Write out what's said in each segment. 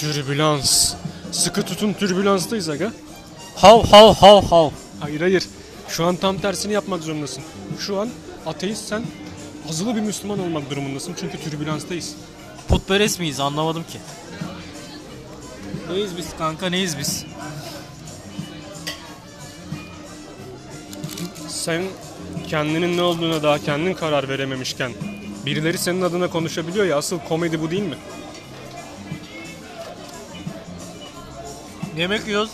Türbülans. Sıkı tutun türbülanstayız aga. Hav hav hav hav. Hayır hayır. Şu an tam tersini yapmak zorundasın. Şu an ateistsen azılı bir Müslüman olmak durumundasın. Çünkü türbülanstayız. Putperest miyiz anlamadım ki. Neyiz biz kanka neyiz biz? Sen kendinin ne olduğuna daha kendin karar verememişken birileri senin adına konuşabiliyor ya asıl komedi bu değil mi? Yemek yiyoruz.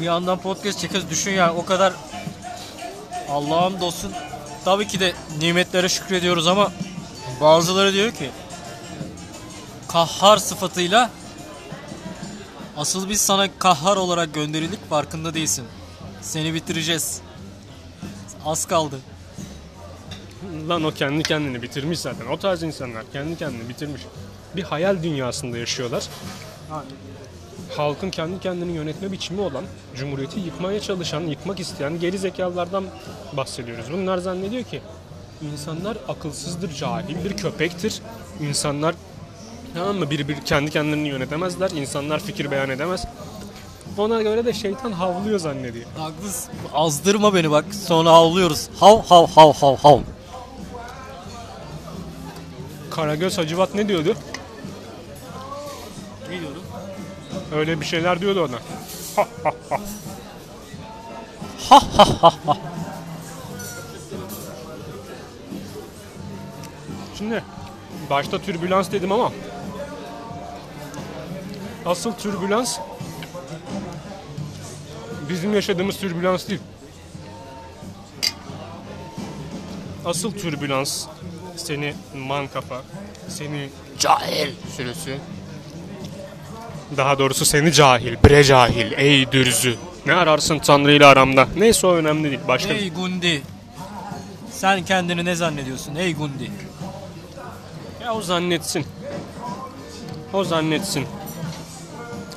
Bir yandan podcast çekiyoruz. Düşün yani o kadar Allah'ım dostun. Tabii ki de nimetlere şükrediyoruz ama bazıları diyor ki kahhar sıfatıyla asıl biz sana kahhar olarak gönderildik farkında değilsin. Seni bitireceğiz. Az kaldı. Lan o kendi kendini bitirmiş zaten. O tarz insanlar kendi kendini bitirmiş. Bir hayal dünyasında yaşıyorlar. Halkın kendi kendini yönetme biçimi olan, cumhuriyeti yıkmaya çalışan, yıkmak isteyen geri zekalardan bahsediyoruz. Bunlar zannediyor ki insanlar akılsızdır, cahildir, köpektir. İnsanlar tamam mı bir, bir kendi kendilerini yönetemezler. İnsanlar fikir beyan edemez. Ona göre de şeytan havlıyor zannediyor. Haklısın. Azdırma beni bak sonra havlıyoruz. Hav hav hav hav hav. Karagöz Hacivat ne diyordu? Öyle bir şeyler diyordu ona. Şimdi başta türbülans dedim ama asıl türbülans bizim yaşadığımız türbülans değil. Asıl türbülans seni man kafa, seni cahil sürüsü daha doğrusu seni cahil, bre cahil, ey dürzü. Ne ararsın Tanrı ile aramda? Neyse o önemli değil. Başka Ey Gundi. Sen kendini ne zannediyorsun ey Gundi? Ya o zannetsin. O zannetsin.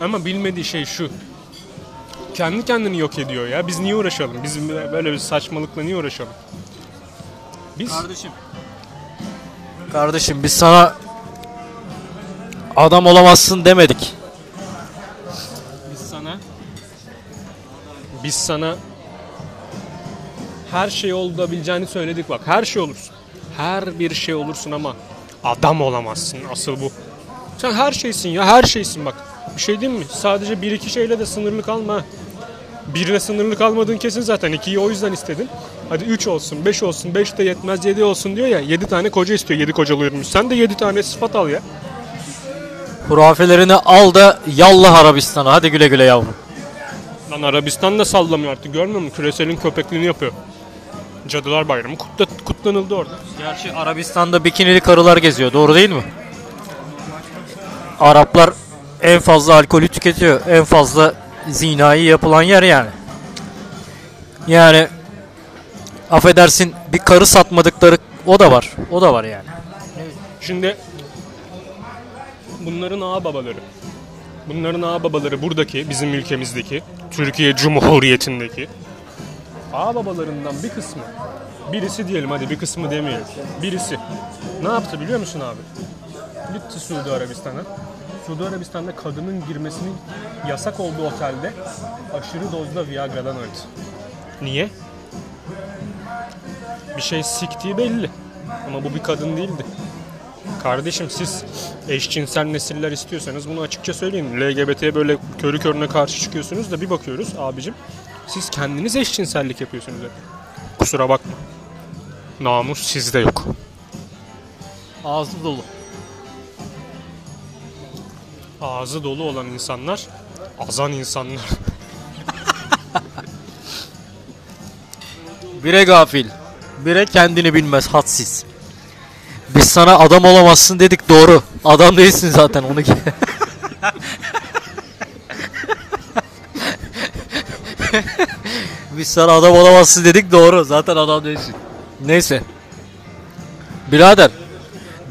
Ama bilmediği şey şu. Kendi kendini yok ediyor ya. Biz niye uğraşalım? Biz böyle bir saçmalıkla niye uğraşalım? Biz Kardeşim. Kardeşim biz sana adam olamazsın demedik. biz sana biz sana her şey olabileceğini söyledik bak. Her şey olursun. Her bir şey olursun ama adam olamazsın. Asıl bu. Sen her şeysin ya. Her şeysin bak. Bir şey diyeyim mi? Sadece bir iki şeyle de sınırlı kalma. Birine sınırlı kalmadığın kesin zaten. İkiyi o yüzden istedin. Hadi üç olsun, beş olsun, beş de yetmez, yedi olsun diyor ya. Yedi tane koca istiyor, yedi kocalı Sen de yedi tane sıfat al ya. Hurafelerini al da yallah Arabistan'a. Hadi güle güle yavrum. Lan Arabistan da sallamıyor artık görmüyor musun? Küreselin köpekliğini yapıyor. Cadılar Bayramı kutla, kutlanıldı orada. Gerçi Arabistan'da bikinili karılar geziyor. Doğru değil mi? Araplar en fazla alkolü tüketiyor. En fazla zinayı yapılan yer yani. Yani affedersin bir karı satmadıkları o da var. O da var yani. Şimdi bunların ağababaları. Bunların ağababaları buradaki, bizim ülkemizdeki, Türkiye Cumhuriyeti'ndeki ağababalarından bir kısmı, birisi diyelim hadi bir kısmı demeyelim, birisi ne yaptı biliyor musun abi? Gitti Suudi Arabistan'a. Suudi Arabistan'da kadının girmesinin yasak olduğu otelde aşırı dozda Viagra'dan öldü. Niye? Bir şey siktiği belli. Ama bu bir kadın değildi. Kardeşim siz eşcinsel nesiller istiyorsanız bunu açıkça söyleyin. LGBT'ye böyle körü körüne karşı çıkıyorsunuz da bir bakıyoruz abicim. Siz kendiniz eşcinsellik yapıyorsunuz hep. Kusura bakma. Namus sizde yok. Ağzı dolu. Ağzı dolu olan insanlar azan insanlar. Bire gafil. Bire kendini bilmez hadsiz. Biz sana adam olamazsın dedik doğru. Adam değilsin zaten onu ki. Biz sana adam olamazsın dedik doğru. Zaten adam değilsin. Neyse. Birader.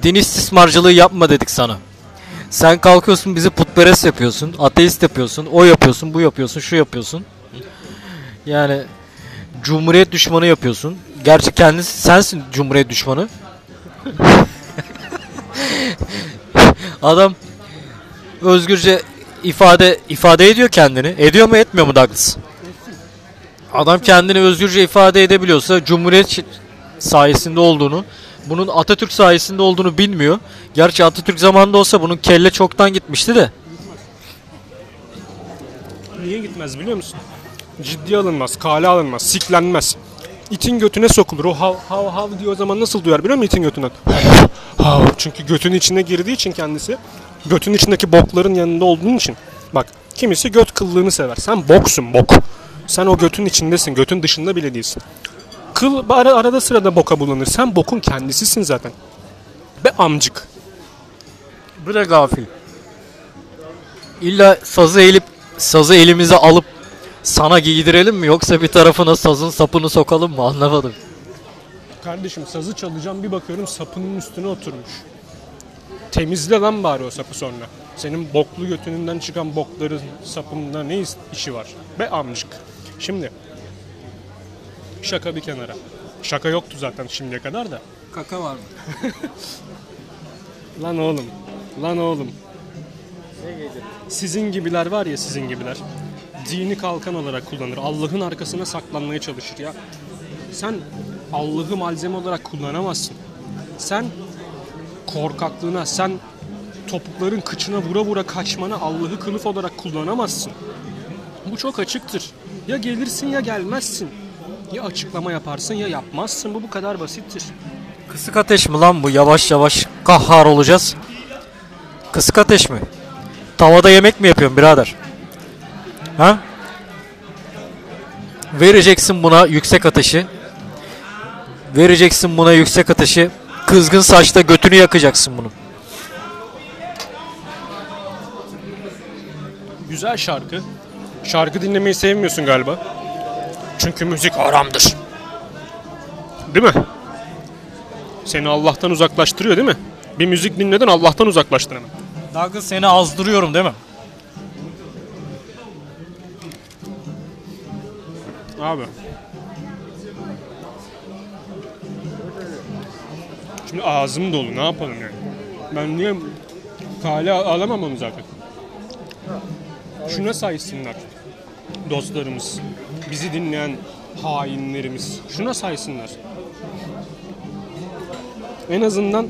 Din istismarcılığı yapma dedik sana. Sen kalkıyorsun bizi putperest yapıyorsun. Ateist yapıyorsun. O yapıyorsun. Bu yapıyorsun. Şu yapıyorsun. Yani Cumhuriyet düşmanı yapıyorsun. Gerçi kendisi sensin Cumhuriyet düşmanı. Adam özgürce ifade ifade ediyor kendini. Ediyor mu etmiyor mu Douglas? Adam kendini özgürce ifade edebiliyorsa Cumhuriyet sayesinde olduğunu, bunun Atatürk sayesinde olduğunu bilmiyor. Gerçi Atatürk zamanında olsa bunun kelle çoktan gitmişti de. Niye gitmez biliyor musun? Ciddiye alınmaz, kale alınmaz, siklenmez. İtin götüne sokulur. O hav hav hav diyor o zaman nasıl duyar biliyor musun itin götünden? Hav. Çünkü götün içine girdiği için kendisi götün içindeki bokların yanında olduğun için. Bak kimisi göt kıllığını sever. Sen boksun bok. Sen o götün içindesin. Götün dışında bile değilsin. Kıl ara, arada sırada boka bulanır. Sen bokun kendisisin zaten. Be amcık. Bu da gafil. İlla sazı eğilip sazı elimize alıp sana giydirelim mi yoksa bir tarafına sazın sapını sokalım mı anlamadım. Kardeşim sazı çalacağım bir bakıyorum sapının üstüne oturmuş. Temizle lan bari o sapı sonra. Senin boklu götününden çıkan bokların sapında ne işi var? Be amcık. Şimdi şaka bir kenara. Şaka yoktu zaten şimdiye kadar da. Kaka var mı? Lan oğlum. Lan oğlum. Sizin gibiler var ya sizin gibiler. Dini kalkan olarak kullanır. Allah'ın arkasına saklanmaya çalışır ya. Sen Allah'ı malzeme olarak kullanamazsın. Sen korkaklığına, sen topukların kıçına vura vura kaçmana Allah'ı kılıf olarak kullanamazsın. Bu çok açıktır. Ya gelirsin ya gelmezsin. Ya açıklama yaparsın ya yapmazsın. Bu bu kadar basittir. Kısık ateş mi lan bu yavaş yavaş kahhar olacağız. Kısık ateş mi? Tavada yemek mi yapıyorsun birader? Ha? Vereceksin buna yüksek ateşi. Vereceksin buna yüksek ateşi. Kızgın saçta götünü yakacaksın bunun. Güzel şarkı. Şarkı dinlemeyi sevmiyorsun galiba. Çünkü müzik haramdır. Değil mi? Seni Allah'tan uzaklaştırıyor değil mi? Bir müzik dinledin Allah'tan uzaklaştın hemen. Douglas seni azdırıyorum değil mi? Abi. Şimdi ağzım dolu ne yapalım yani? Ben niye kale al- alamam onu zaten. Şuna saysınlar dostlarımız, bizi dinleyen hainlerimiz. Şuna saysınlar. En azından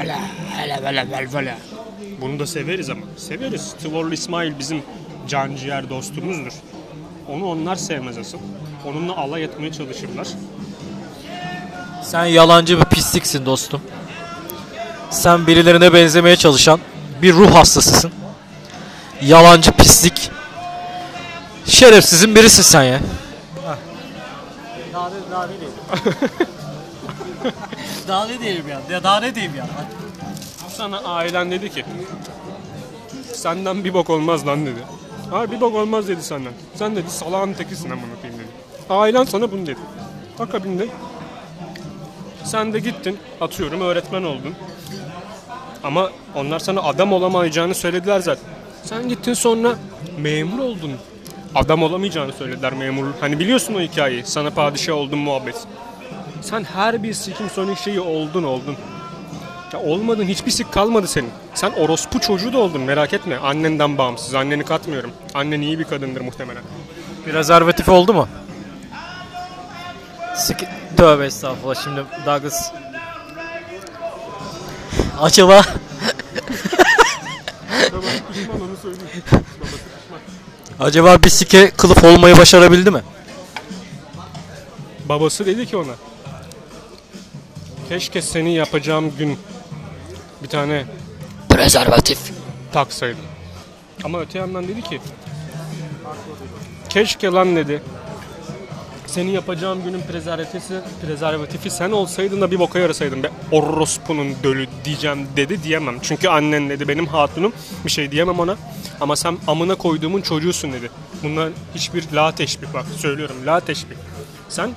öyle öyle böyle böyle böyle. Bunu da severiz ama. Severiz. Tıvorlu İsmail bizim canciğer dostumuzdur. Onu onlar sevmez asıl. Onunla alay etmeye çalışırlar. Sen yalancı bir pisliksin dostum. Sen birilerine benzemeye çalışan bir ruh hastasısın. Yalancı pislik. Şerefsizin birisin sen ya. Daha ne, daha ne diyeyim? daha ne diyeyim ya? ya? Daha ne diyeyim ya? Sana ailen dedi ki senden bir bok olmaz lan dedi. Ha bir bok olmaz dedi senden. Sen dedi salağın tekisin amına koyayım dedi. Ailen sana bunu dedi. Akabinde sen de gittin atıyorum öğretmen oldun. Ama onlar sana adam olamayacağını söylediler zaten. Sen gittin sonra memur oldun. Adam olamayacağını söylediler memur. Hani biliyorsun o hikayeyi. Sana padişah oldun muhabbet. Sen her bir sikim sonu şeyi oldun oldun. Ya olmadın hiçbir sik kalmadı senin. Sen orospu çocuğu da oldun merak etme. Annenden bağımsız. Anneni katmıyorum. Annen iyi bir kadındır muhtemelen. Prezervatif oldu mu? Sık... Tövbe estağfurullah şimdi Douglas. Acaba acaba bir sike kılıf olmayı başarabildi mi? Babası dedi ki ona. Keşke seni yapacağım gün bir tane Prezervatif. taksaydım. Ama öte yandan dedi ki keşke lan dedi seni yapacağım günün prezervatifi, prezervatifi sen olsaydın da bir boka yarasaydın be orospunun dölü diyeceğim dedi diyemem. Çünkü annen dedi benim hatunum bir şey diyemem ona. Ama sen amına koyduğumun çocuğusun dedi. Bunlar hiçbir la teşbih bak söylüyorum la teşbih. Sen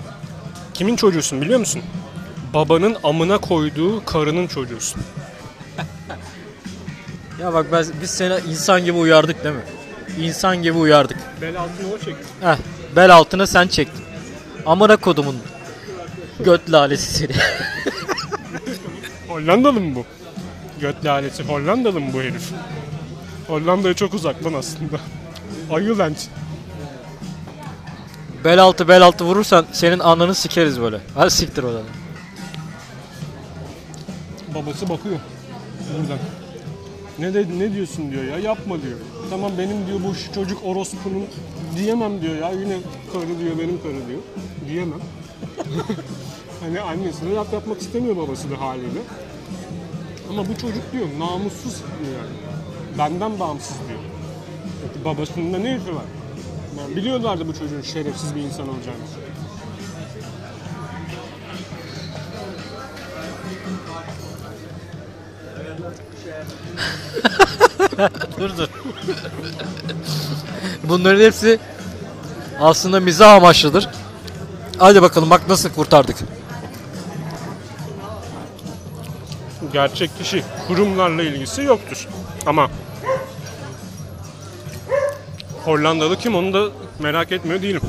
kimin çocuğusun biliyor musun? Babanın amına koyduğu karının çocuğusun. Ya bak ben, biz seni insan gibi uyardık değil mi? İnsan gibi uyardık. Bel altına o çekti. Heh, bel altına sen çektin. Amına kodumun göt lalesi seni. Hollandalı mı bu? Göt laleti Hollandalı mı bu herif? Hollanda'ya çok uzak lan aslında. Ayıland. Bel altı bel altı vurursan senin ananı sikeriz böyle. Hadi siktir oradan. Babası bakıyor buradan. Ne de, ne diyorsun diyor ya yapma diyor. Tamam benim diyor bu çocuk orospunun diyemem diyor ya yine karı diyor benim karı diyor. Diyemem. hani annesine laf yapmak istemiyor babası da haliyle. Ama bu çocuk diyor namussuz diyor yani. Benden bağımsız diyor. Peki babasının da ne işi var? Yani biliyorlardı bu çocuğun şerefsiz bir insan olacağını. Dur dur. Bunların hepsi aslında mizah amaçlıdır. Hadi bakalım bak nasıl kurtardık. gerçek kişi kurumlarla ilgisi yoktur. Ama Hollandalı kim onu da merak etmiyor değilim.